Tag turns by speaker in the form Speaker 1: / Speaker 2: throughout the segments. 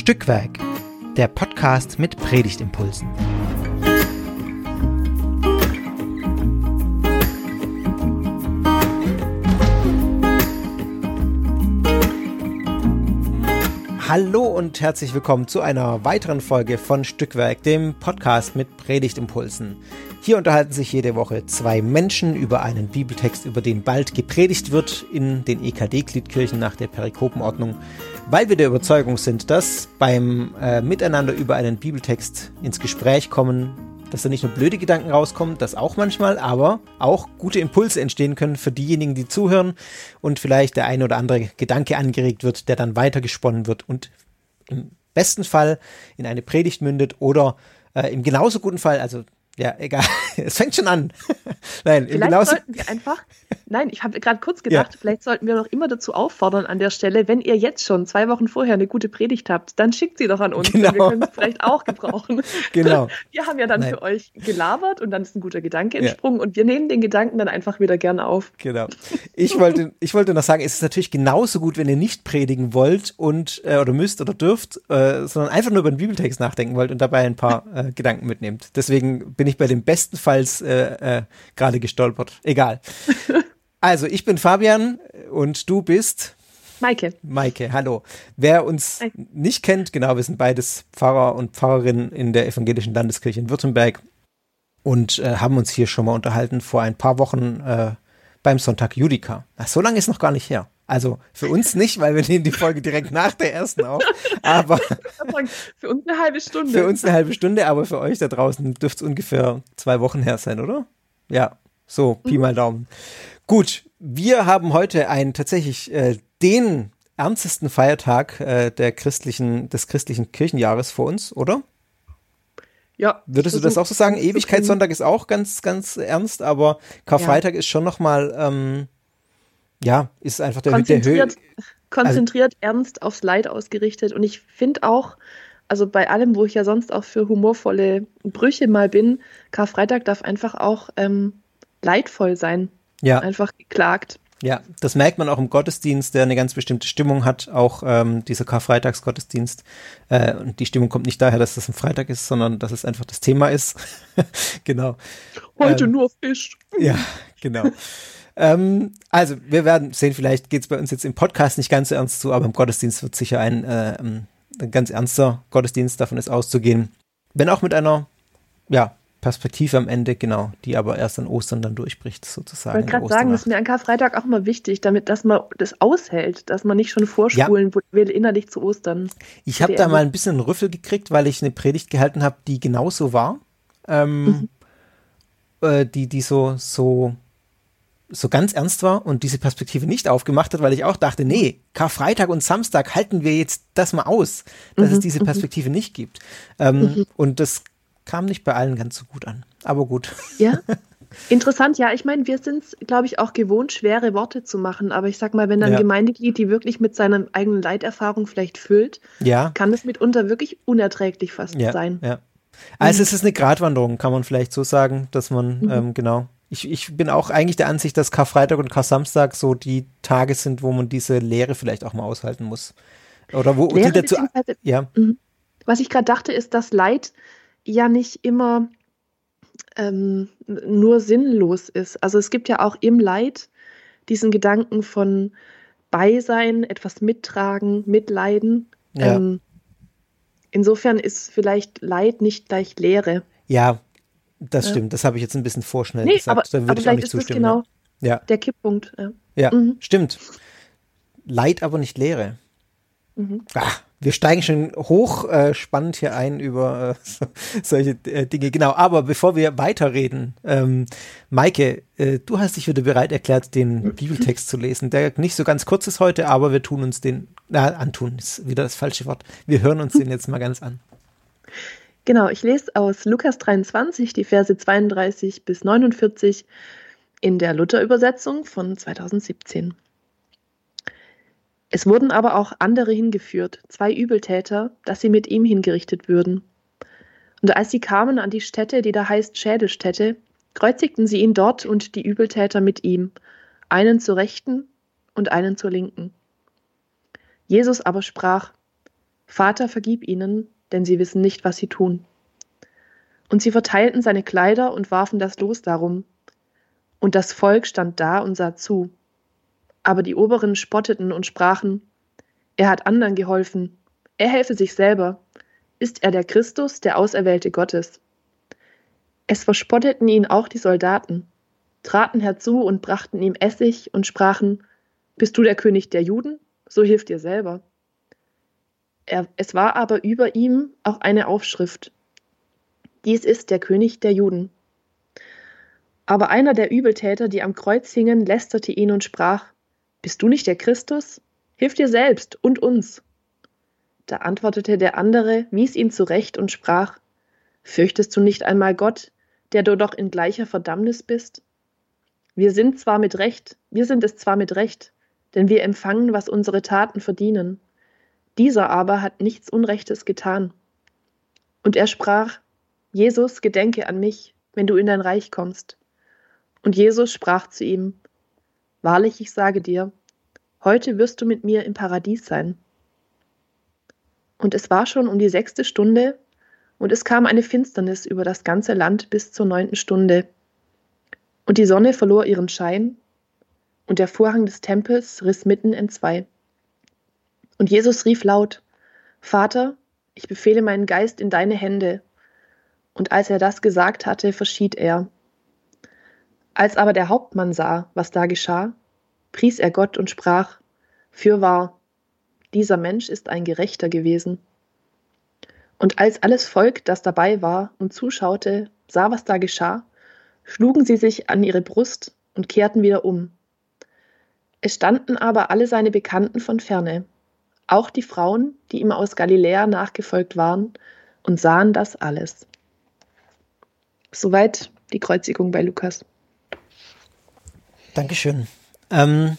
Speaker 1: Stückwerk, der Podcast mit Predigtimpulsen. Hallo und herzlich willkommen zu einer weiteren Folge von Stückwerk, dem Podcast mit Predigtimpulsen. Hier unterhalten sich jede Woche zwei Menschen über einen Bibeltext, über den bald gepredigt wird in den EKD-Gliedkirchen nach der Perikopenordnung, weil wir der Überzeugung sind, dass beim äh, Miteinander über einen Bibeltext ins Gespräch kommen, dass da nicht nur blöde Gedanken rauskommen, das auch manchmal, aber auch gute Impulse entstehen können für diejenigen, die zuhören und vielleicht der eine oder andere Gedanke angeregt wird, der dann weitergesponnen wird und im besten Fall in eine Predigt mündet oder äh, im genauso guten Fall, also ja, egal. Es fängt schon an.
Speaker 2: Nein, vielleicht sollten wir einfach. Nein, ich habe gerade kurz gedacht, ja. vielleicht sollten wir doch immer dazu auffordern an der Stelle, wenn ihr jetzt schon zwei Wochen vorher eine gute Predigt habt, dann schickt sie doch an uns. Genau. Wir können es vielleicht auch gebrauchen. Genau. Wir haben ja dann Nein. für euch gelabert und dann ist ein guter Gedanke entsprungen ja. und wir nehmen den Gedanken dann einfach wieder gerne auf.
Speaker 1: Genau. Ich wollte, ich wollte noch sagen, es ist natürlich genauso gut, wenn ihr nicht predigen wollt und äh, oder müsst oder dürft, äh, sondern einfach nur über den Bibeltext nachdenken wollt und dabei ein paar äh, Gedanken mitnehmt. Deswegen bin ich bei dem bestenfalls äh, äh, gerade gestolpert. Egal. Also, ich bin Fabian und du bist
Speaker 2: Maike.
Speaker 1: Maike, hallo. Wer uns Hi. nicht kennt, genau, wir sind beides Pfarrer und Pfarrerinnen in der Evangelischen Landeskirche in Württemberg und äh, haben uns hier schon mal unterhalten vor ein paar Wochen äh, beim Sonntag Judika. Ach, so lange ist noch gar nicht her. Also für uns nicht, weil wir nehmen die Folge direkt nach der ersten auf. Aber
Speaker 2: für uns eine halbe Stunde.
Speaker 1: Für uns eine halbe Stunde, aber für euch da draußen dürfte es ungefähr zwei Wochen her sein, oder? Ja, so, Pi mal Daumen. Gut, wir haben heute einen tatsächlich äh, den ernstesten Feiertag äh, der christlichen, des christlichen Kirchenjahres vor uns, oder? Ja. Würdest du das auch so sagen? Ewigkeitssonntag ist auch ganz, ganz ernst, aber Karfreitag ja. ist schon noch mal ähm, ja, ist einfach der,
Speaker 2: konzentriert, der Höhe. Konzentriert, also, ernst aufs Leid ausgerichtet. Und ich finde auch, also bei allem, wo ich ja sonst auch für humorvolle Brüche mal bin, Karfreitag darf einfach auch ähm, leidvoll sein. Ja. Einfach geklagt.
Speaker 1: Ja, das merkt man auch im Gottesdienst, der eine ganz bestimmte Stimmung hat, auch ähm, dieser Karfreitagsgottesdienst. Äh, und die Stimmung kommt nicht daher, dass das ein Freitag ist, sondern dass es einfach das Thema ist. genau.
Speaker 2: Heute ähm, nur Fisch.
Speaker 1: Ja, genau. Ähm, also, wir werden sehen, vielleicht geht es bei uns jetzt im Podcast nicht ganz so ernst zu, aber im Gottesdienst wird sicher ein, äh, ein ganz ernster Gottesdienst, davon ist auszugehen. Wenn auch mit einer, ja, Perspektive am Ende, genau, die aber erst an Ostern dann durchbricht, sozusagen.
Speaker 2: Ich wollte gerade sagen, das ist mir an Karfreitag auch mal wichtig, damit, dass man das aushält, dass man nicht schon vorspulen ja. will innerlich zu Ostern.
Speaker 1: Ich habe da mal ein bisschen einen Rüffel gekriegt, weil ich eine Predigt gehalten habe, die genauso war. Ähm, mhm. äh, die, die so, so so ganz ernst war und diese Perspektive nicht aufgemacht hat, weil ich auch dachte, nee, Karfreitag und Samstag halten wir jetzt das mal aus, dass mhm, es diese mhm. Perspektive nicht gibt. Ähm, mhm. Und das kam nicht bei allen ganz so gut an. Aber gut.
Speaker 2: Ja. Interessant, ja. Ich meine, wir sind es, glaube ich, auch gewohnt, schwere Worte zu machen. Aber ich sag mal, wenn dann ja. Gemeindeglied die wirklich mit seiner eigenen Leiterfahrung vielleicht füllt, ja. kann es mitunter wirklich unerträglich fast
Speaker 1: ja.
Speaker 2: sein.
Speaker 1: Ja. Also mhm. es ist eine Gratwanderung, kann man vielleicht so sagen, dass man, mhm. ähm, genau, ich, ich bin auch eigentlich der Ansicht, dass Karfreitag und Kar-Samstag so die Tage sind, wo man diese Lehre vielleicht auch mal aushalten muss. Oder wo Lehre, die dazu.
Speaker 2: Ja. Mhm. Was ich gerade dachte, ist, dass Leid ja nicht immer ähm, nur sinnlos ist. Also es gibt ja auch im Leid diesen Gedanken von Beisein, etwas mittragen, mitleiden. Ja. Ähm, insofern ist vielleicht Leid nicht gleich Lehre.
Speaker 1: Ja, das ja. stimmt, das habe ich jetzt ein bisschen vorschnell nee, gesagt. Aber, da würde ich auch nicht zustimmen.
Speaker 2: genau ja. der Kipppunkt.
Speaker 1: Ja, ja mhm. stimmt. Leid, aber nicht Leere. Mhm. Ach, wir steigen schon hoch äh, spannend hier ein über äh, so, solche äh, Dinge. Genau, aber bevor wir weiterreden, ähm, Maike, äh, du hast dich wieder bereit erklärt, den Bibeltext zu lesen, der nicht so ganz kurz ist heute, aber wir tun uns den, na, antun ist wieder das falsche Wort. Wir hören uns den jetzt mal ganz an.
Speaker 2: Genau, ich lese aus Lukas 23 die Verse 32 bis 49 in der Luther-Übersetzung von 2017. Es wurden aber auch andere hingeführt, zwei Übeltäter, dass sie mit ihm hingerichtet würden. Und als sie kamen an die Stätte, die da heißt Schädelstätte, kreuzigten sie ihn dort und die Übeltäter mit ihm, einen zur Rechten und einen zur Linken. Jesus aber sprach, Vater, vergib ihnen, denn sie wissen nicht, was sie tun. Und sie verteilten seine Kleider und warfen das Los darum. Und das Volk stand da und sah zu. Aber die Oberen spotteten und sprachen, er hat anderen geholfen, er helfe sich selber. Ist er der Christus, der Auserwählte Gottes? Es verspotteten ihn auch die Soldaten, traten herzu und brachten ihm Essig und sprachen, Bist du der König der Juden? So hilf dir selber. Er, es war aber über ihm auch eine Aufschrift. Dies ist der König der Juden. Aber einer der Übeltäter, die am Kreuz hingen, lästerte ihn und sprach, Bist du nicht der Christus? Hilf dir selbst und uns. Da antwortete der andere, wies ihn zurecht und sprach, Fürchtest du nicht einmal Gott, der du doch in gleicher Verdammnis bist? Wir sind zwar mit Recht, wir sind es zwar mit Recht, denn wir empfangen, was unsere Taten verdienen. Dieser aber hat nichts Unrechtes getan. Und er sprach, Jesus, gedenke an mich, wenn du in dein Reich kommst. Und Jesus sprach zu ihm, Wahrlich, ich sage dir, heute wirst du mit mir im Paradies sein. Und es war schon um die sechste Stunde, und es kam eine Finsternis über das ganze Land bis zur neunten Stunde. Und die Sonne verlor ihren Schein, und der Vorhang des Tempels riss mitten entzwei. Und Jesus rief laut, Vater, ich befehle meinen Geist in deine Hände. Und als er das gesagt hatte, verschied er. Als aber der Hauptmann sah, was da geschah, pries er Gott und sprach, Fürwahr, dieser Mensch ist ein Gerechter gewesen. Und als alles Volk, das dabei war und zuschaute, sah, was da geschah, schlugen sie sich an ihre Brust und kehrten wieder um. Es standen aber alle seine Bekannten von ferne auch die Frauen, die ihm aus Galiläa nachgefolgt waren und sahen das alles. Soweit die Kreuzigung bei Lukas.
Speaker 1: Dankeschön. Ähm,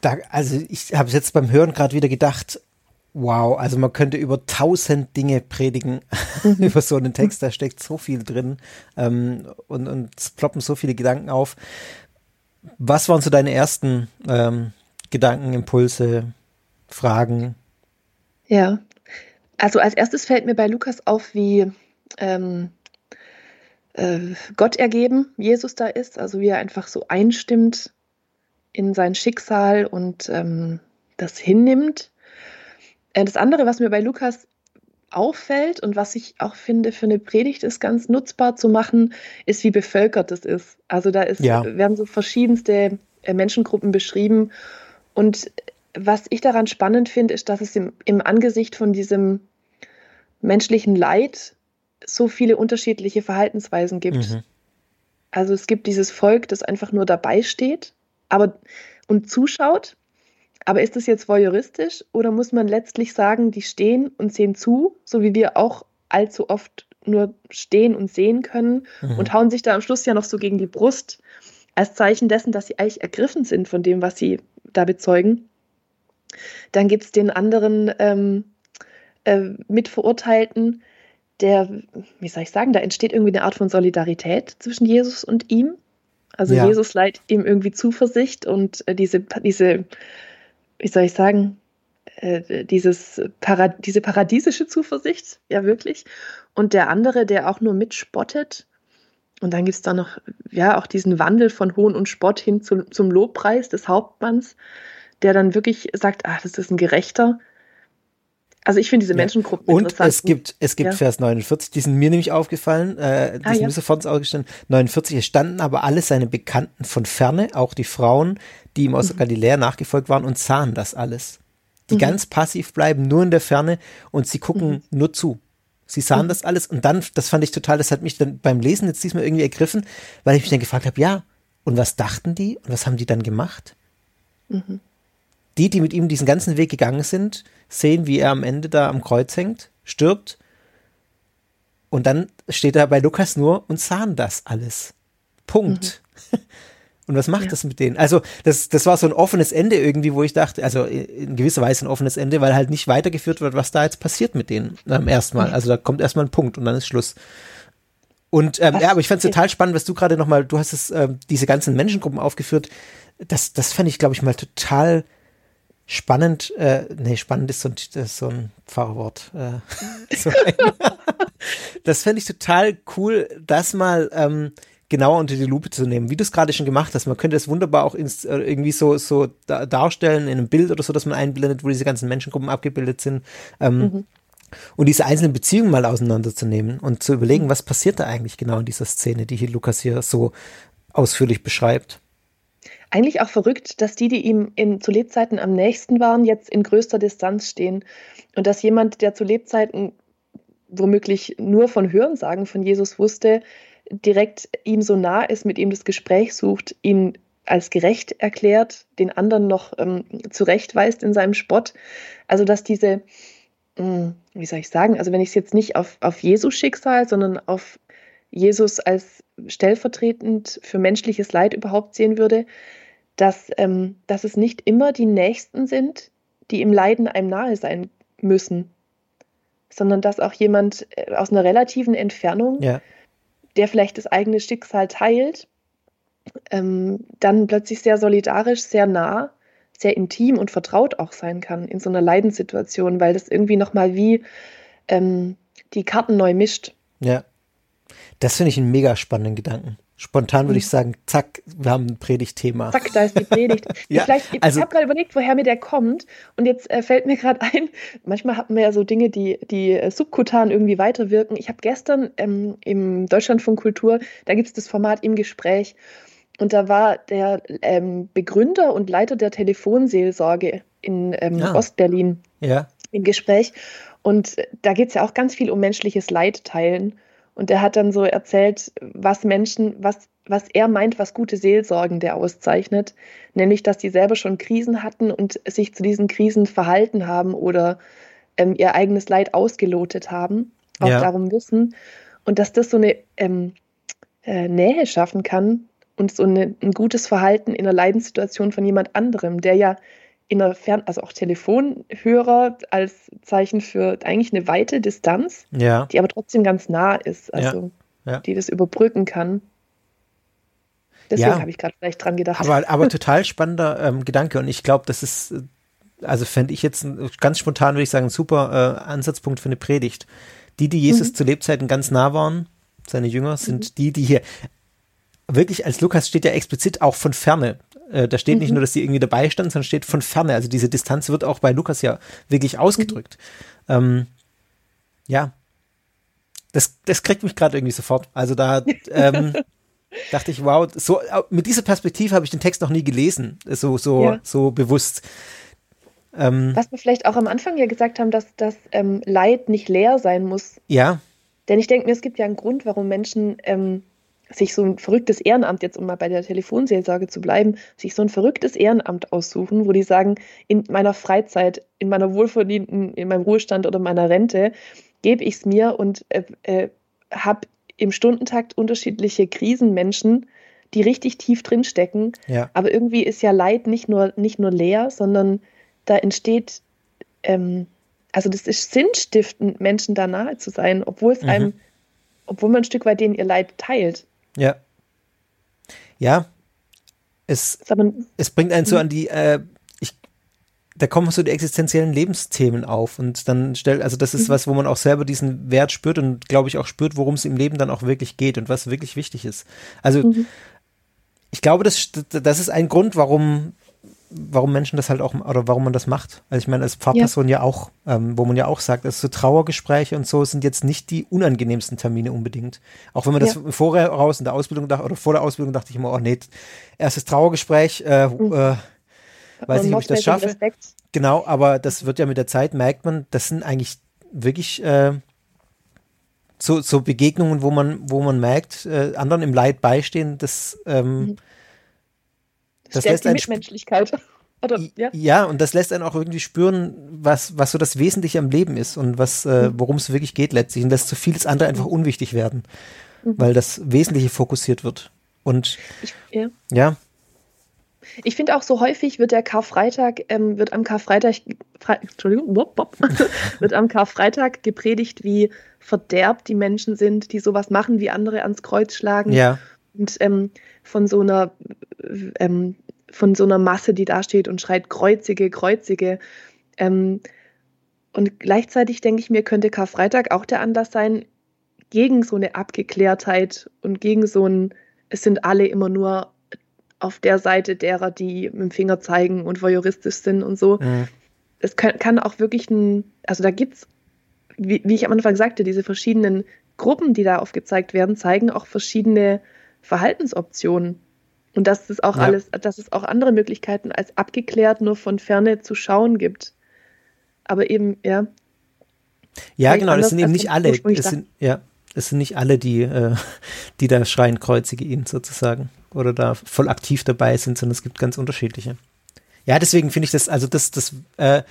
Speaker 1: da, also ich habe jetzt beim Hören gerade wieder gedacht, wow, also man könnte über tausend Dinge predigen über so einen Text, da steckt so viel drin ähm, und, und es ploppen so viele Gedanken auf. Was waren so deine ersten ähm, Gedanken, Impulse, Fragen,
Speaker 2: ja, also als erstes fällt mir bei Lukas auf, wie ähm, äh, Gott ergeben Jesus da ist, also wie er einfach so einstimmt in sein Schicksal und ähm, das hinnimmt. Äh, das andere, was mir bei Lukas auffällt und was ich auch finde, für eine Predigt ist ganz nutzbar zu machen, ist, wie bevölkert es ist. Also da ist, ja. werden so verschiedenste äh, Menschengruppen beschrieben und was ich daran spannend finde, ist, dass es im, im Angesicht von diesem menschlichen Leid so viele unterschiedliche Verhaltensweisen gibt. Mhm. Also es gibt dieses Volk, das einfach nur dabei steht aber, und zuschaut. Aber ist das jetzt voyeuristisch oder muss man letztlich sagen, die stehen und sehen zu, so wie wir auch allzu oft nur stehen und sehen können mhm. und hauen sich da am Schluss ja noch so gegen die Brust als Zeichen dessen, dass sie eigentlich ergriffen sind von dem, was sie da bezeugen. Dann gibt es den anderen ähm, äh, Mitverurteilten, der, wie soll ich sagen, da entsteht irgendwie eine Art von Solidarität zwischen Jesus und ihm. Also ja. Jesus leiht ihm irgendwie Zuversicht und äh, diese, diese, wie soll ich sagen, äh, dieses Parad diese paradiesische Zuversicht, ja wirklich. Und der andere, der auch nur mitspottet. Und dann gibt es da noch, ja, auch diesen Wandel von Hohn und Spott hin zum, zum Lobpreis des Hauptmanns der dann wirklich sagt, ach, das ist ein Gerechter. Also ich finde diese Menschengruppen
Speaker 1: ja. Und interessant. es gibt, es gibt ja. Vers 49, die sind mir nämlich aufgefallen, äh, die ah, sind ja. mir sofort ins Auge gestanden. 49, es standen aber alle seine Bekannten von ferne, auch die Frauen, die ihm aus mhm. Galiläa nachgefolgt waren und sahen das alles. Die mhm. ganz passiv bleiben, nur in der Ferne und sie gucken mhm. nur zu. Sie sahen mhm. das alles und dann, das fand ich total, das hat mich dann beim Lesen jetzt diesmal irgendwie ergriffen, weil ich mich dann gefragt habe, ja, und was dachten die und was haben die dann gemacht? Mhm die, die mit ihm diesen ganzen Weg gegangen sind, sehen, wie er am Ende da am Kreuz hängt, stirbt. Und dann steht er bei Lukas nur und sahen das alles. Punkt. Mhm. Und was macht ja. das mit denen? Also, das, das war so ein offenes Ende irgendwie, wo ich dachte, also in gewisser Weise ein offenes Ende, weil halt nicht weitergeführt wird, was da jetzt passiert mit denen ähm, erstmal. Also da kommt erstmal ein Punkt und dann ist Schluss. Und ähm, ja, aber ich fand es total spannend, was du gerade nochmal, du hast es, ähm, diese ganzen Menschengruppen aufgeführt. Das, das fand ich, glaube ich, mal total spannend, äh, nee, spannend ist so ein, so ein Pfarrwort. Äh, so das fände ich total cool, das mal ähm, genauer unter die Lupe zu nehmen, wie du es gerade schon gemacht hast. Man könnte es wunderbar auch ins, äh, irgendwie so, so da, darstellen in einem Bild oder so, dass man einblendet, wo diese ganzen Menschengruppen abgebildet sind. Ähm, mhm. Und diese einzelnen Beziehungen mal auseinanderzunehmen und zu überlegen, was passiert da eigentlich genau in dieser Szene, die hier Lukas hier so ausführlich beschreibt.
Speaker 2: Eigentlich auch verrückt, dass die, die ihm in, zu Lebzeiten am nächsten waren, jetzt in größter Distanz stehen. Und dass jemand, der zu Lebzeiten womöglich nur von Hörensagen von Jesus wusste, direkt ihm so nah ist, mit ihm das Gespräch sucht, ihn als gerecht erklärt, den anderen noch ähm, zurechtweist in seinem Spott. Also dass diese, mh, hm, wie soll ich sagen, also wenn ich es jetzt nicht auf, auf Jesus Schicksal, sondern auf Jesus als stellvertretend für menschliches Leid überhaupt sehen würde, dass, ähm, dass es nicht immer die Nächsten sind, die im Leiden einem nahe sein müssen, sondern dass auch jemand äh, aus einer relativen Entfernung ja der vielleicht das eigene Schicksal teilt, ähm, dann plötzlich sehr solidarisch, sehr nah, sehr intim und vertraut auch sein kann in so einer Leidenssituation, weil das irgendwie nochmal wie ähm, die Karten neu mischt.
Speaker 1: Ja, das finde ich einen mega spannenden Gedanken. Spontan würde ich mhm. sagen, zack, wir haben ein Predigtthema.
Speaker 2: Zack, da ist die Predigt. ja, also, ich habe gerade überlegt, woher mir der kommt. Und jetzt äh, fällt mir gerade ein, manchmal haben wir ja so Dinge, die, die äh, subkutan irgendwie weiterwirken. Ich habe gestern ähm, im Deutschlandfunk Kultur, da gibt es das Format im Gespräch. Und da war der ähm, Begründer und Leiter der Telefonseelsorge in ähm, ja. Ah. Ostberlin
Speaker 1: ja.
Speaker 2: im Gespräch. Und äh, da geht es ja auch ganz viel um menschliches Leid teilen. Und er hat dann so erzählt, was Menschen, was, was er meint, was gute Seelsorgende auszeichnet, nämlich, dass die selber schon Krisen hatten und sich zu diesen Krisen verhalten haben oder ähm, ihr eigenes Leid ausgelotet haben, auch ja. darum wissen. Und dass das so eine ähm, äh, Nähe schaffen kann und so eine, ein gutes Verhalten in einer Leidenssituation von jemand anderem, der ja in der Fern-, also auch Telefonhörer als Zeichen für eigentlich eine weite Distanz,
Speaker 1: ja.
Speaker 2: die aber trotzdem ganz nah ist, also ja. Ja. die das überbrücken kann. Deswegen habe ich gerade vielleicht dran gedacht.
Speaker 1: Aber, aber total spannender ähm, Gedanke und ich glaube, das ist, also fände ich jetzt ganz spontan, würde ich sagen, ein super äh, Ansatzpunkt für eine Predigt. Die, die Jesus mhm. zu Lebzeiten ganz nah waren, seine Jünger, sind mhm. die, die hier wirklich als Lukas steht ja explizit auch von ferne äh, da steht mhm. nicht nur, dass die irgendwie dabei standen, sondern steht von ferne. Also diese Distanz wird auch bei Lukas ja wirklich ausgedrückt. Mhm. Ähm, ja. Das, das kriegt mich gerade irgendwie sofort. Also da ähm, dachte ich, wow, so mit dieser Perspektive habe ich den Text noch nie gelesen, so, so, ja. so bewusst.
Speaker 2: Ähm, Was wir vielleicht auch am Anfang ja gesagt haben, dass das ähm, Leid nicht leer sein muss.
Speaker 1: Ja.
Speaker 2: Denn ich denke mir, es gibt ja einen Grund, warum Menschen ähm, sich so ein verrücktes Ehrenamt, jetzt um mal bei der Telefonseelsorge zu bleiben, sich so ein verrücktes Ehrenamt aussuchen, wo die sagen, in meiner Freizeit, in meiner wohlverdienten, in meinem Ruhestand oder meiner Rente, gebe ich es mir und äh, äh, habe im Stundentakt unterschiedliche Krisenmenschen, die richtig tief drinstecken.
Speaker 1: Ja.
Speaker 2: Aber irgendwie ist ja Leid nicht nur, nicht nur leer, sondern da entsteht, ähm, also das ist sinnstiftend, Menschen da nahe zu sein, obwohl es mhm. einem, obwohl man ein Stück weit denen ihr Leid teilt.
Speaker 1: Ja. Ja. Es, es bringt einen so an die, äh, ich, da kommen so die existenziellen Lebensthemen auf und dann stellt, also das ist mhm. was, wo man auch selber diesen Wert spürt und glaube ich auch spürt, worum es im Leben dann auch wirklich geht und was wirklich wichtig ist. Also mhm. ich glaube, das, das ist ein Grund, warum warum Menschen das halt auch, oder warum man das macht. Also ich meine, als Pfarrperson ja, ja auch, ähm, wo man ja auch sagt, dass so Trauergespräche und so sind jetzt nicht die unangenehmsten Termine unbedingt. Auch wenn man das ja. vorher raus in der Ausbildung dachte, oder vor der Ausbildung dachte ich immer, oh nee, erstes Trauergespräch, äh, mhm. äh, weiß nicht, ob ich das schaffe. Genau, aber das wird ja mit der Zeit, merkt man, das sind eigentlich wirklich äh, so, so Begegnungen, wo man, wo man merkt, äh, anderen im Leid beistehen, das ähm, mhm
Speaker 2: das lässt die Mitmenschlichkeit.
Speaker 1: Oder, ja? ja, und das lässt einen auch irgendwie spüren, was, was so das Wesentliche am Leben ist und was, äh, mhm. worum es wirklich geht letztlich. Und lässt so vieles andere einfach mhm. unwichtig werden, mhm. weil das Wesentliche fokussiert wird. Und
Speaker 2: ich, ja.
Speaker 1: ja.
Speaker 2: Ich finde auch so häufig wird der Karfreitag, ähm, wird am Karfreitag, Fre Entschuldigung, wop, wop, wird am Karfreitag gepredigt, wie verderbt die Menschen sind, die sowas machen, wie andere ans Kreuz schlagen.
Speaker 1: Ja.
Speaker 2: Und ähm, von so einer ähm, von so einer Masse, die da steht und schreit, kreuzige, kreuzige. Ähm, und gleichzeitig denke ich mir, könnte Karfreitag auch der Anlass sein, gegen so eine Abgeklärtheit und gegen so ein, es sind alle immer nur auf der Seite derer, die mit dem Finger zeigen und voyeuristisch sind und so. Mhm. Es kann, kann, auch wirklich ein, also da gibt es, wie, wie ich am Anfang sagte, diese verschiedenen Gruppen, die da aufgezeigt werden, zeigen auch verschiedene Verhaltensoptionen. Und dass es auch ja. alles, dass es auch andere Möglichkeiten als abgeklärt nur von Ferne zu schauen gibt. Aber eben, ja.
Speaker 1: Ja, genau, das sind eben nicht alle. Es sind, ja, es sind nicht alle, die, äh, die da schreien, kreuzige ihn sozusagen. Oder da voll aktiv dabei sind, sondern es gibt ganz unterschiedliche. Ja, deswegen finde ich das, also das, das, äh,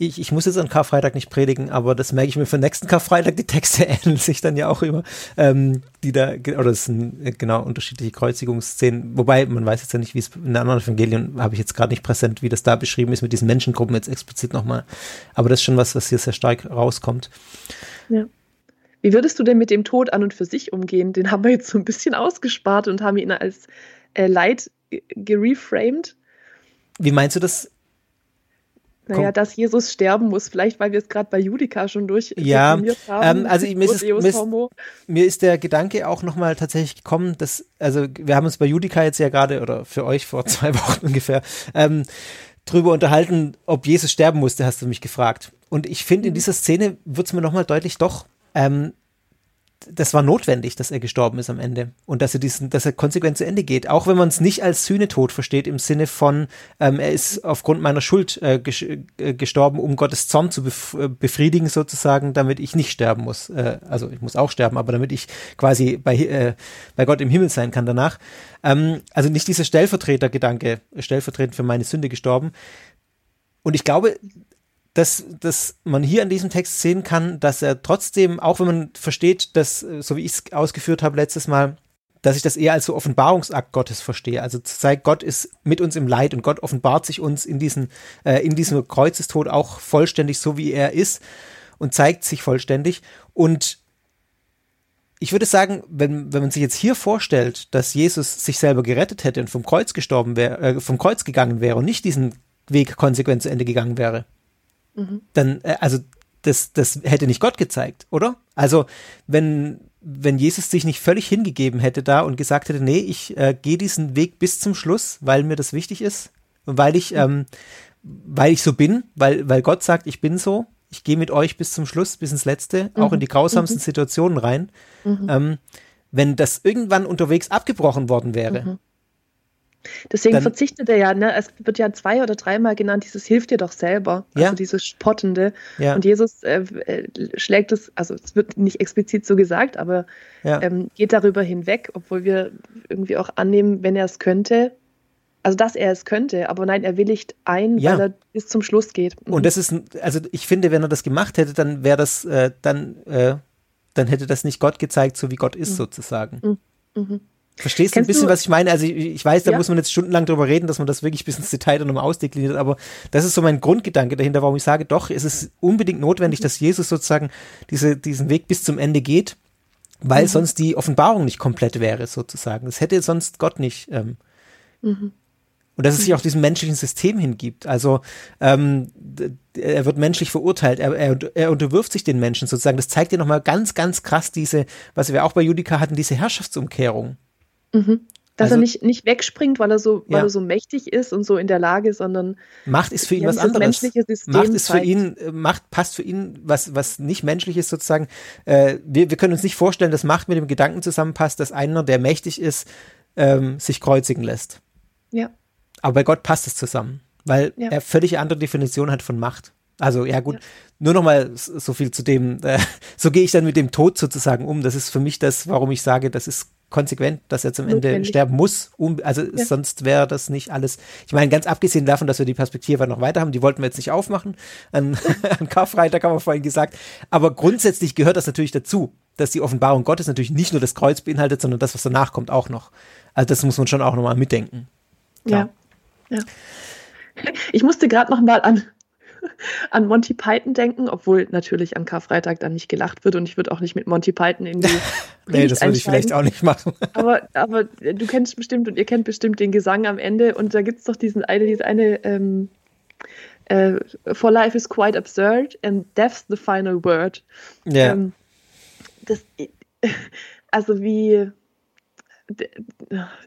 Speaker 1: ich, ich muss jetzt an Karfreitag nicht predigen, aber das merke ich mir für den nächsten Karfreitag. Die Texte ähneln sich dann ja auch immer, ähm, die da, oder es sind äh, genau unterschiedliche Kreuzigungsszenen. Wobei, man weiß jetzt ja nicht, wie es in anderen Evangelien, habe ich jetzt gerade nicht präsent, wie das da beschrieben ist mit diesen Menschengruppen jetzt explizit nochmal. Aber das ist schon was, was hier sehr stark rauskommt.
Speaker 2: Ja. Wie würdest du denn mit dem Tod an und für sich umgehen? Den haben wir jetzt so ein bisschen ausgespart und haben ihn als äh, Leid gereframed.
Speaker 1: Wie meinst du das?
Speaker 2: Naja, dass Jesus sterben muss, vielleicht weil wir es gerade bei Judika schon durch
Speaker 1: ja, haben. Ähm, also mir ist, ist, mir ist der Gedanke auch nochmal tatsächlich gekommen, dass, also wir haben uns bei Judika jetzt ja gerade, oder für euch vor zwei Wochen ungefähr, ähm, drüber unterhalten, ob Jesus sterben musste, hast du mich gefragt. Und ich finde, in mhm. dieser Szene wird es mir nochmal deutlich, doch, ähm, das war notwendig, dass er gestorben ist am Ende und dass er diesen, dass er konsequent zu Ende geht, auch wenn man es nicht als Sühnetod versteht im Sinne von ähm, er ist aufgrund meiner Schuld äh, äh, gestorben, um Gottes Zorn zu bef äh, befriedigen sozusagen, damit ich nicht sterben muss. Äh, also ich muss auch sterben, aber damit ich quasi bei äh, bei Gott im Himmel sein kann danach. Ähm, also nicht dieser Stellvertretergedanke, stellvertretend für meine Sünde gestorben. Und ich glaube, dass, dass man hier an diesem Text sehen kann, dass er trotzdem, auch wenn man versteht, dass, äh, so wie ich es ausgeführt habe letztes Mal, dass ich das eher als so Offenbarungsakt Gottes verstehe. Also zu zeigen, Gott ist mit uns im Leid und Gott offenbart sich uns in, diesen, äh, in diesem Kreuzestod auch vollständig so, wie er ist und zeigt sich vollständig. Und ich würde sagen, wenn, wenn man sich jetzt hier vorstellt, dass Jesus sich selber gerettet hätte und vom Kreuz gestorben wäre, äh, vom Kreuz gegangen wäre und nicht diesen Weg konsequent zu Ende gegangen wäre, Mhm. Dann, äh, also das, das hätte nicht Gott gezeigt, oder? Also wenn, wenn Jesus sich nicht völlig hingegeben hätte da und gesagt hätte, nee, ich äh, gehe diesen Weg bis zum Schluss, weil mir das wichtig ist, weil ich, mhm. ähm, weil ich so bin, weil, weil Gott sagt, ich bin so, ich gehe mit euch bis zum Schluss, bis ins Letzte, mhm. auch in die grausamsten mhm. Situationen rein. Mhm. Ähm, wenn das irgendwann unterwegs abgebrochen worden wäre, mhm.
Speaker 2: Deswegen dann, verzichtet er ja, ne? Es wird ja zwei oder dreimal genannt, dieses hilft dir doch selber. Ja. Also dieses Spottende. Ja. Und Jesus äh, äh, schlägt es, also es wird nicht explizit so gesagt, aber ja. ähm, geht darüber hinweg, obwohl wir irgendwie auch annehmen, wenn er es könnte, also dass er es könnte, aber nein, er willigt ein, ja. weil er bis zum Schluss geht.
Speaker 1: Mhm. Und das ist, also ich finde, wenn er das gemacht hätte, dann wäre das, äh, dann, äh, dann hätte das nicht Gott gezeigt, so wie Gott ist, mhm. sozusagen. Mhm. Mhm. Verstehst du ein bisschen, du, was ich meine? Also ich, ich weiß, da ja. muss man jetzt stundenlang drüber reden, dass man das wirklich bis ins Detail dann nochmal ausdekliniert, aber das ist so mein Grundgedanke dahinter, warum ich sage, doch, es ist unbedingt notwendig, dass Jesus sozusagen diese, diesen Weg bis zum Ende geht, weil mhm. sonst die Offenbarung nicht komplett wäre, sozusagen. Das hätte sonst Gott nicht. Ähm, mhm. Und dass es sich auch diesem menschlichen System hingibt. Also ähm, er wird menschlich verurteilt, er, er, er, unterwirft sich den Menschen sozusagen. Das zeigt dir nochmal ganz, ganz krass diese, was wir auch bei Judika hatten, diese Herrschaftsumkehrung.
Speaker 2: Mhm. Dass also, er nicht, nicht wegspringt, weil er so, weil er so mächtig ist und so in der Lage, sondern
Speaker 1: Macht ist für ihn was anderes. Macht ist für ihn, äh, Macht passt für ihn was, was nicht menschlich ist sozusagen. Äh, wir, wir können uns nicht vorstellen, dass Macht mit dem Gedanken zusammenpasst, dass einer, der mächtig ist, ähm, sich kreuzigen lässt.
Speaker 2: Ja.
Speaker 1: Aber bei Gott passt es zusammen, weil ja. er völlig andere Definition hat von Macht. Also ja gut, ja. nur noch mal so viel zu dem, äh, so gehe ich dann mit dem Tod sozusagen um. Das ist für mich das, warum ich sage, das ist konsequent, dass er zum Notwendig. Ende sterben muss. Um, also ja. sonst wäre das nicht alles. Ich meine, ganz abgesehen davon, dass wir die Perspektive noch weiter haben, die wollten wir jetzt nicht aufmachen. An, an Karfreitag haben wir vorhin gesagt. Aber grundsätzlich gehört das natürlich dazu, dass die Offenbarung Gottes natürlich nicht nur das Kreuz beinhaltet, sondern das, was danach kommt, auch noch. Also das muss man schon auch nochmal mitdenken.
Speaker 2: Ja. ja. ja. Ich musste gerade noch mal an an Monty Python denken, obwohl natürlich an Karfreitag dann nicht gelacht wird und ich würde auch nicht mit Monty Python in die
Speaker 1: Nee, das würde ich vielleicht auch nicht machen.
Speaker 2: aber, aber du kennst bestimmt und ihr kennt bestimmt den Gesang am Ende und da gibt es doch diesen eine, diese eine ähm, äh, For life is quite absurd and death's the final word.
Speaker 1: Ja. Ähm,
Speaker 2: das, also wie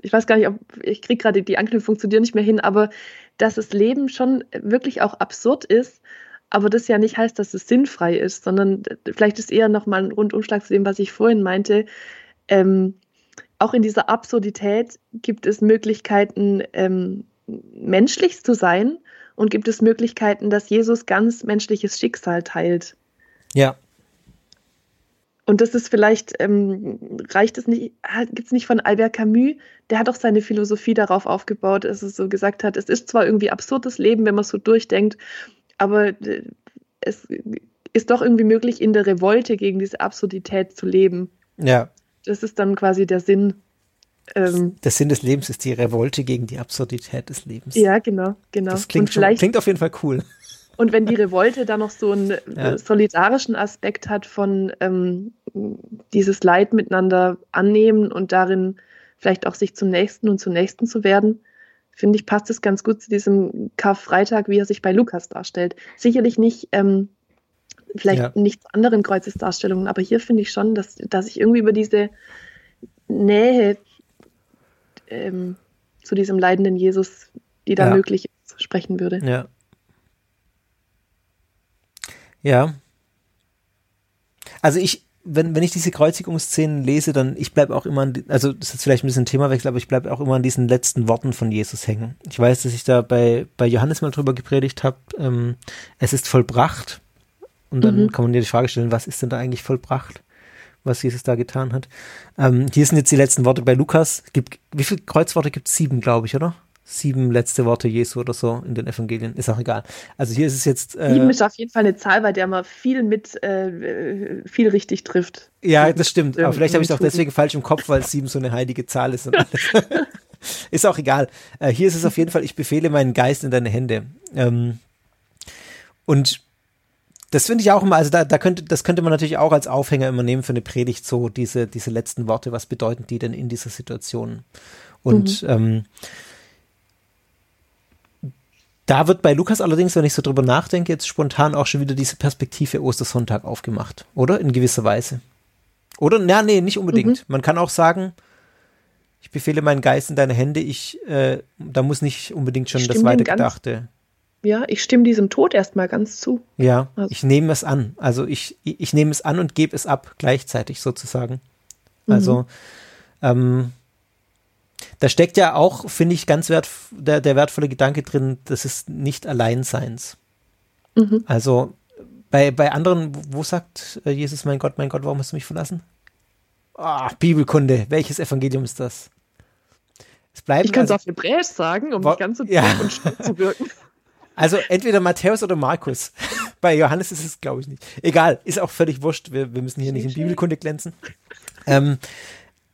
Speaker 2: ich weiß gar nicht, ob ich kriege gerade die Anknüpfung zu dir nicht mehr hin, aber dass das Leben schon wirklich auch absurd ist, aber das ja nicht heißt, dass es sinnfrei ist, sondern vielleicht ist eher nochmal ein Rundumschlag zu dem, was ich vorhin meinte. Ähm, auch in dieser Absurdität gibt es Möglichkeiten, ähm, menschlich zu sein und gibt es Möglichkeiten, dass Jesus ganz menschliches Schicksal teilt.
Speaker 1: Ja.
Speaker 2: Und das ist vielleicht, ähm, reicht es nicht, gibt es nicht von Albert Camus, der hat auch seine Philosophie darauf aufgebaut, dass er so gesagt hat, es ist zwar irgendwie absurdes Leben, wenn man es so durchdenkt, aber äh, es ist doch irgendwie möglich, in der Revolte gegen diese Absurdität zu leben.
Speaker 1: Ja.
Speaker 2: Das ist dann quasi der Sinn.
Speaker 1: Ähm, der Sinn des Lebens ist die Revolte gegen die Absurdität des Lebens.
Speaker 2: Ja, genau, genau.
Speaker 1: Das klingt, schon, klingt auf jeden Fall cool.
Speaker 2: Und wenn die Revolte dann noch so einen ja. solidarischen Aspekt hat von ähm, dieses Leid miteinander annehmen und darin vielleicht auch sich zum Nächsten und zum Nächsten zu werden, finde ich, passt es ganz gut zu diesem Karfreitag, wie er sich bei Lukas darstellt. Sicherlich nicht, ähm, vielleicht ja. nicht zu anderen Kreuzesdarstellungen, aber hier finde ich schon, dass, dass ich irgendwie über diese Nähe ähm, zu diesem leidenden Jesus, die da ja. möglich ist, sprechen würde.
Speaker 1: Ja. Ja. Also ich, wenn, wenn ich diese Kreuzigungsszenen lese, dann, ich bleibe auch immer an, also das ist jetzt vielleicht ein bisschen Themawechsel, aber ich bleibe auch immer an diesen letzten Worten von Jesus hängen. Ich weiß, dass ich da bei, bei Johannes mal drüber gepredigt habe, ähm, es ist vollbracht. Und dann mhm. kann man dir die Frage stellen, was ist denn da eigentlich vollbracht? Was Jesus da getan hat. Ähm, hier sind jetzt die letzten Worte bei Lukas. Gibt, wie viele Kreuzworte gibt es? Sieben, glaube ich, oder? Sieben letzte Worte Jesu oder so in den Evangelien. Ist auch egal. Also hier ist es jetzt.
Speaker 2: Äh, sieben ist auf jeden Fall eine Zahl, bei der man viel mit, äh, viel richtig trifft.
Speaker 1: Ja, das stimmt. Aber vielleicht habe ich es auch deswegen falsch im Kopf, weil sieben so eine heilige Zahl ist. ist auch egal. Äh, hier ist es auf jeden Fall, ich befehle meinen Geist in deine Hände. Ähm, und das finde ich auch immer, also da, da könnte, das könnte man natürlich auch als Aufhänger immer nehmen für eine Predigt, so diese, diese letzten Worte, was bedeuten die denn in dieser Situation? Und mhm. ähm, da wird bei Lukas allerdings, wenn ich so drüber nachdenke, jetzt spontan auch schon wieder diese Perspektive Ostersonntag aufgemacht, oder? In gewisser Weise. Oder? Na, nee, nicht unbedingt. Mhm. Man kann auch sagen, ich befehle meinen Geist in deine Hände, ich, äh, da muss nicht unbedingt schon das Weitergedachte.
Speaker 2: Ja, ich stimme diesem Tod erstmal ganz zu.
Speaker 1: Ja, also. ich nehme es an. Also ich, ich nehme es an und gebe es ab, gleichzeitig sozusagen. Also, mhm. ähm, da steckt ja auch, finde ich, ganz wert, der, der wertvolle Gedanke drin, das ist nicht Alleinseins. Mhm. Also bei, bei anderen, wo sagt äh, Jesus, mein Gott, mein Gott, warum hast du mich verlassen? Ah, oh, Bibelkunde, welches Evangelium ist das?
Speaker 2: Es bleiben, ich kann es also, auf Hebräisch sagen, um nicht ganz so ja. und zu wirken.
Speaker 1: Also entweder Matthäus oder Markus. Bei Johannes ist es, glaube ich, nicht. Egal, ist auch völlig wurscht. Wir, wir müssen hier nicht in Bibelkunde glänzen. Ähm,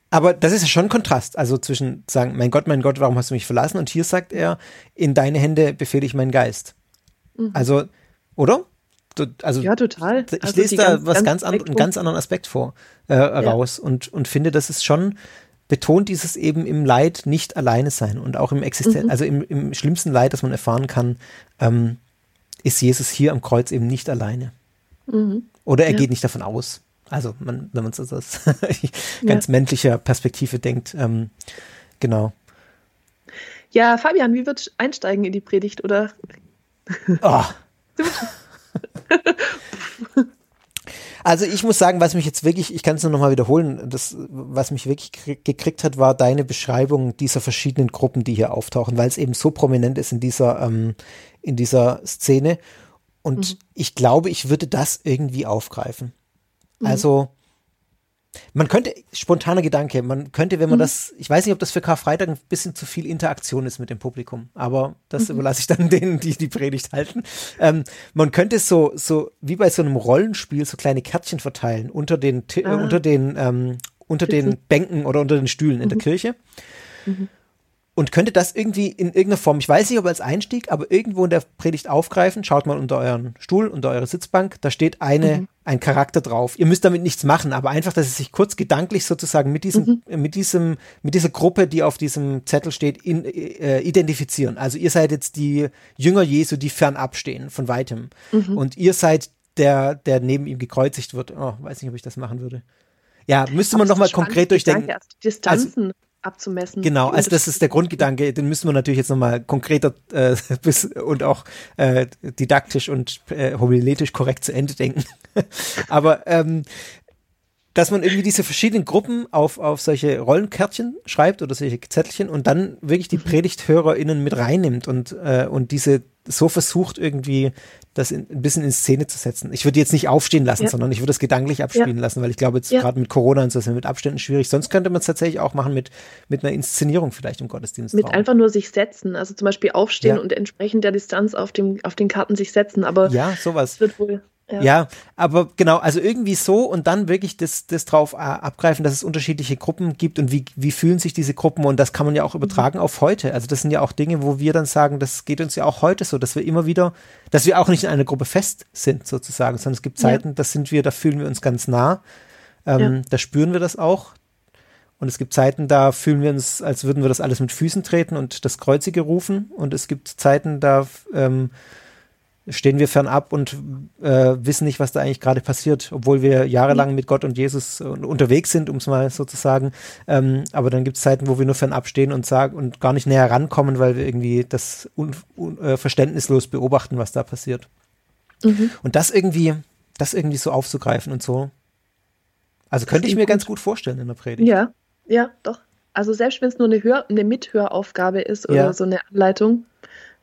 Speaker 1: aber das ist ja schon ein Kontrast, also zwischen sagen, mein Gott, mein Gott, warum hast du mich verlassen? Und hier sagt er, in deine Hände befehle ich meinen Geist. Mhm. Also, oder? Du, also,
Speaker 2: ja, total.
Speaker 1: Ich also lese da ganz, was ganz, an, einen ganz anderen Aspekt vor, äh, ja. raus und, und finde, das ist schon betont dieses eben im Leid nicht alleine sein und auch im Existenz, mhm. also im, im schlimmsten Leid, das man erfahren kann, ähm, ist Jesus hier am Kreuz eben nicht alleine. Mhm. Oder er ja. geht nicht davon aus. Also, man, wenn man so aus ganz ja. menschlicher Perspektive denkt, ähm, genau.
Speaker 2: Ja, Fabian, wie wird einsteigen in die Predigt oder? Oh.
Speaker 1: Also ich muss sagen, was mich jetzt wirklich, ich kann es nur nochmal wiederholen, das, was mich wirklich gekriegt hat, war deine Beschreibung dieser verschiedenen Gruppen, die hier auftauchen, weil es eben so prominent ist in dieser, ähm, in dieser Szene. Und mhm. ich glaube, ich würde das irgendwie aufgreifen. Mhm. Also man könnte, spontaner Gedanke, man könnte, wenn man mhm. das, ich weiß nicht, ob das für Karfreitag ein bisschen zu viel Interaktion ist mit dem Publikum, aber das mhm. überlasse ich dann denen, die die Predigt halten. Ähm, man könnte so, so wie bei so einem Rollenspiel so kleine Kärtchen verteilen unter den, äh, unter den, ähm, unter den Bänken oder unter den Stühlen in der mhm. Kirche. Mhm. Und könnte das irgendwie in irgendeiner Form, ich weiß nicht, ob als Einstieg, aber irgendwo in der Predigt aufgreifen. Schaut mal unter euren Stuhl, unter eure Sitzbank, da steht eine, mhm. ein Charakter drauf. Ihr müsst damit nichts machen, aber einfach, dass es sich kurz gedanklich sozusagen mit diesem, mhm. mit diesem, mit dieser Gruppe, die auf diesem Zettel steht, in, äh, identifizieren. Also ihr seid jetzt die Jünger Jesu, die fernab stehen, von weitem. Mhm. Und ihr seid der, der neben ihm gekreuzigt wird. Oh, weiß nicht, ob ich das machen würde. Ja, müsste man nochmal konkret durchdenken.
Speaker 2: Distanzen. Also, abzumessen.
Speaker 1: Genau, also das ist der Grundgedanke, den müssen wir natürlich jetzt nochmal konkreter äh, bis, und auch äh, didaktisch und äh, homiletisch korrekt zu Ende denken. Aber ähm, dass man irgendwie diese verschiedenen Gruppen auf, auf solche Rollenkärtchen schreibt oder solche Zettelchen und dann wirklich die mhm. PredigthörerInnen mit reinnimmt und, äh, und diese so versucht irgendwie das in, ein bisschen in Szene zu setzen. Ich würde jetzt nicht aufstehen lassen, ja. sondern ich würde es gedanklich abspielen ja. lassen, weil ich glaube, jetzt ja. gerade mit Corona und so ist mit Abständen schwierig. Sonst könnte man es tatsächlich auch machen mit, mit einer Inszenierung vielleicht im Gottesdienst.
Speaker 2: Mit einfach nur sich setzen, also zum Beispiel aufstehen und entsprechend der Distanz auf, dem, auf den Karten sich setzen. Aber
Speaker 1: ja, sowas. wird wohl ja. ja. aber genau, also irgendwie so und dann wirklich das, das drauf äh, abgreifen, dass es unterschiedliche Gruppen gibt und wie, wie fühlen sich diese Gruppen und das kann man ja auch übertragen mhm. auf heute. Also das sind ja auch Dinge, wo wir dann sagen, das geht uns ja auch heute so, dass wir immer wieder, dass wir auch nicht in einer Gruppe fest sind sozusagen, sondern es gibt Zeiten, ja. das sind wir, da fühlen wir uns ganz nah, ähm, ja. da spüren wir das auch. Und es gibt Zeiten, da fühlen wir uns, als würden wir das alles mit Füßen treten und das Kreuzige rufen. Und es gibt Zeiten, da ähm, stehen wir fernab und äh, wissen nicht, was da eigentlich gerade passiert, obwohl wir jahrelang mit Gott und Jesus unterwegs sind, um es mal so zu sagen. Ähm, aber dann gibt es Zeiten, wo wir nur fernab stehen und sagen und gar nicht näher rankommen, weil wir irgendwie das un, un, äh, verständnislos beobachten, was da passiert. Mhm. Und das irgendwie, das irgendwie so aufzugreifen und so. Also könnte ich mir gut. ganz gut vorstellen in der Predigt.
Speaker 2: Ja, ja, doch. Also selbst wenn es nur eine, Hör-, eine Mithöraufgabe ist oder ja. so eine Anleitung,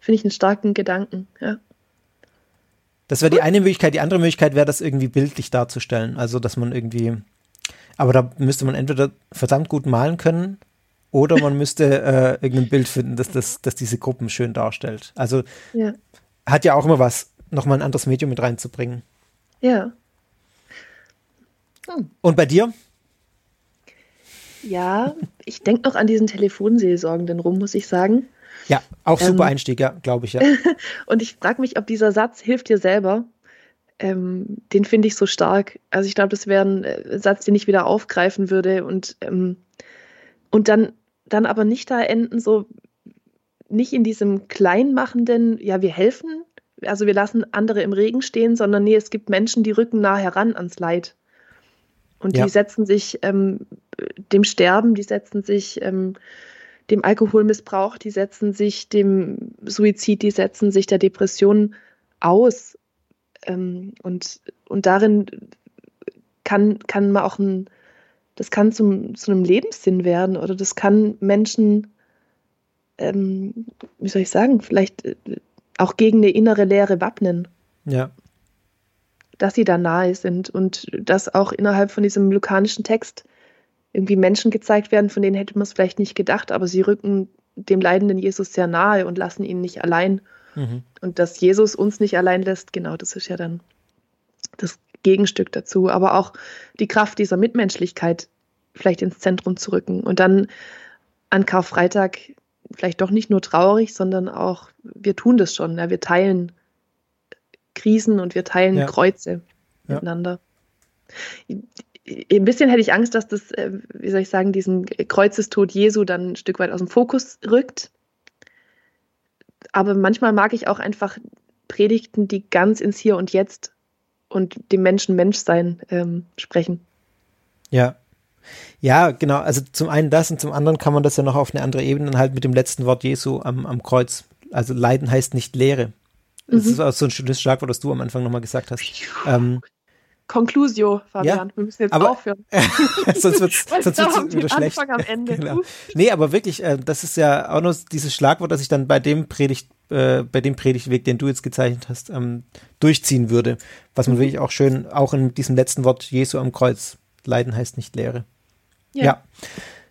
Speaker 2: finde ich einen starken Gedanken, ja.
Speaker 1: Das wäre die eine Möglichkeit. Die andere Möglichkeit wäre, das irgendwie bildlich darzustellen. Also, dass man irgendwie, aber da müsste man entweder verdammt gut malen können oder man müsste äh, irgendein Bild finden, das, das, das diese Gruppen schön darstellt. Also, ja. hat ja auch immer was, nochmal ein anderes Medium mit reinzubringen.
Speaker 2: Ja.
Speaker 1: Hm. Und bei dir?
Speaker 2: Ja, ich denke noch an diesen Telefonseelsorgenden rum, muss ich sagen.
Speaker 1: Ja, auch super ähm, Einstieg, ja, glaube ich, ja.
Speaker 2: und ich frage mich, ob dieser Satz hilft dir selber. Ähm, den finde ich so stark. Also ich glaube, das wäre ein äh, Satz, den ich wieder aufgreifen würde und, ähm, und dann, dann aber nicht da enden, so nicht in diesem kleinmachenden, ja, wir helfen, also wir lassen andere im Regen stehen, sondern nee, es gibt Menschen, die rücken nah heran ans Leid. Und ja. die setzen sich ähm, dem Sterben, die setzen sich ähm, dem Alkoholmissbrauch, die setzen sich dem Suizid, die setzen sich der Depression aus. Ähm, und, und darin kann, kann man auch ein, das kann zum, zu einem Lebenssinn werden oder das kann Menschen, ähm, wie soll ich sagen, vielleicht äh, auch gegen eine innere Leere wappnen.
Speaker 1: Ja.
Speaker 2: Dass sie da nahe sind und dass auch innerhalb von diesem lukanischen Text irgendwie Menschen gezeigt werden, von denen hätte man es vielleicht nicht gedacht, aber sie rücken dem leidenden Jesus sehr nahe und lassen ihn nicht allein. Mhm. Und dass Jesus uns nicht allein lässt, genau, das ist ja dann das Gegenstück dazu. Aber auch die Kraft dieser Mitmenschlichkeit vielleicht ins Zentrum zu rücken. Und dann an Karfreitag vielleicht doch nicht nur traurig, sondern auch, wir tun das schon. Ja, wir teilen Krisen und wir teilen ja. Kreuze ja. miteinander ein bisschen hätte ich Angst, dass das, äh, wie soll ich sagen, diesen Kreuzestod Jesu dann ein Stück weit aus dem Fokus rückt. Aber manchmal mag ich auch einfach Predigten, die ganz ins Hier und Jetzt und dem Menschen Menschsein ähm, sprechen.
Speaker 1: Ja. Ja, genau. Also zum einen das und zum anderen kann man das ja noch auf eine andere Ebene halt mit dem letzten Wort Jesu am, am Kreuz. Also Leiden heißt nicht Lehre. Das mhm. ist auch so ein schönes Schlagwort, das du am Anfang nochmal gesagt hast. Ähm,
Speaker 2: Conclusio, Fabian. Ja, wir müssen jetzt aber, aufhören.
Speaker 1: sonst wird es wieder schlecht. Anfang am Ende. genau. Nee, aber wirklich, äh, das ist ja auch noch dieses Schlagwort, das ich dann bei dem Predigt, äh, bei dem Predigtweg, den du jetzt gezeichnet hast, ähm, durchziehen würde. Was man mhm. wirklich auch schön, auch in diesem letzten Wort Jesu am Kreuz, Leiden heißt nicht Lehre. Ja. ja.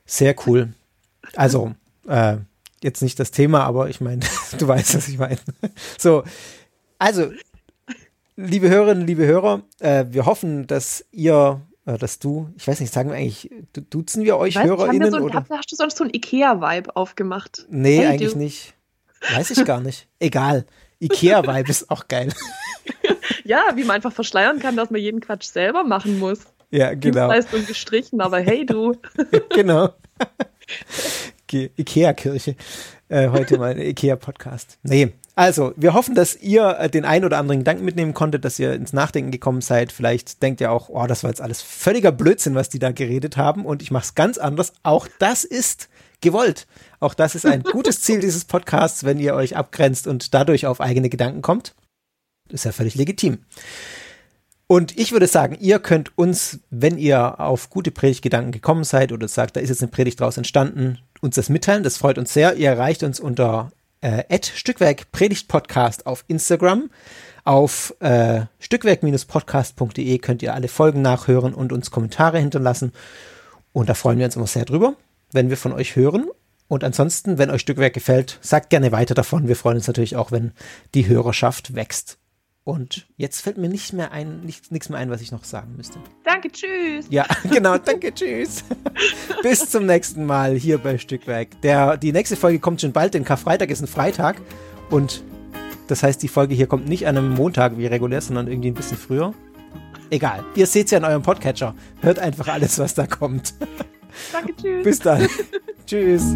Speaker 1: Sehr cool. Also, äh, jetzt nicht das Thema, aber ich meine, du weißt, was ich meine. So, also liebe Hörerinnen, liebe Hörer, äh, wir hoffen, dass ihr Äh, dass du, ich weiß nicht, sagen wir eigentlich, duzen wir euch
Speaker 2: weißt,
Speaker 1: HörerInnen?
Speaker 2: So,
Speaker 1: oder?
Speaker 2: Hast du sonst so ein Ikea-Vibe aufgemacht?
Speaker 1: Nee, hey, eigentlich du. nicht. Weiß ich gar nicht. Egal. Ikea-Vibe ist auch geil.
Speaker 2: ja, wie man einfach verschleiern kann, dass man jeden Quatsch selber machen muss.
Speaker 1: Ja, genau.
Speaker 2: Dienstleistung gestrichen, aber hey du.
Speaker 1: genau. Ikea-Kirche. Äh, heute mal Ikea-Podcast. Nee, also, wir hoffen, dass ihr äh, den einen oder anderen Gedanken mitnehmen konntet, dass ihr ins Nachdenken gekommen seid. Vielleicht denkt ihr auch, oh, das war jetzt alles völliger Blödsinn, was die da geredet haben und ich mache es ganz anders. Auch das ist gewollt. Auch das ist ein gutes Ziel dieses Podcasts, wenn ihr euch abgrenzt und dadurch auf eigene Gedanken kommt. Das ist ja völlig legitim. Und ich würde sagen, ihr könnt uns, wenn ihr auf gute Predigtgedanken gekommen seid oder sagt, da ist jetzt eine Predigt draus entstanden, uns das mitteilen. Das freut uns sehr. Ihr erreicht uns unter äh, Stückwerk Predigt Podcast auf Instagram. Auf äh, stückwerk-podcast.de könnt ihr alle Folgen nachhören und uns Kommentare hinterlassen. Und da freuen wir uns immer sehr drüber, wenn wir von euch hören. Und ansonsten, wenn euch Stückwerk gefällt, sagt gerne weiter davon. Wir freuen uns natürlich auch, wenn die Hörerschaft wächst. Und jetzt fällt mir nicht mehr ein, nicht, nichts mehr ein, was ich noch sagen müsste.
Speaker 2: Danke, tschüss.
Speaker 1: Ja, genau, danke, tschüss. Bis zum nächsten Mal hier bei Stückwerk. Der, die nächste Folge kommt schon bald, denn Karfreitag ist ein Freitag. Und das heißt, die Folge hier kommt nicht an einem Montag wie regulär, sondern irgendwie ein bisschen früher. Egal, ihr seht es ja in eurem Podcatcher. Hört einfach alles, was da kommt.
Speaker 2: Danke, tschüss.
Speaker 1: Bis dann. tschüss.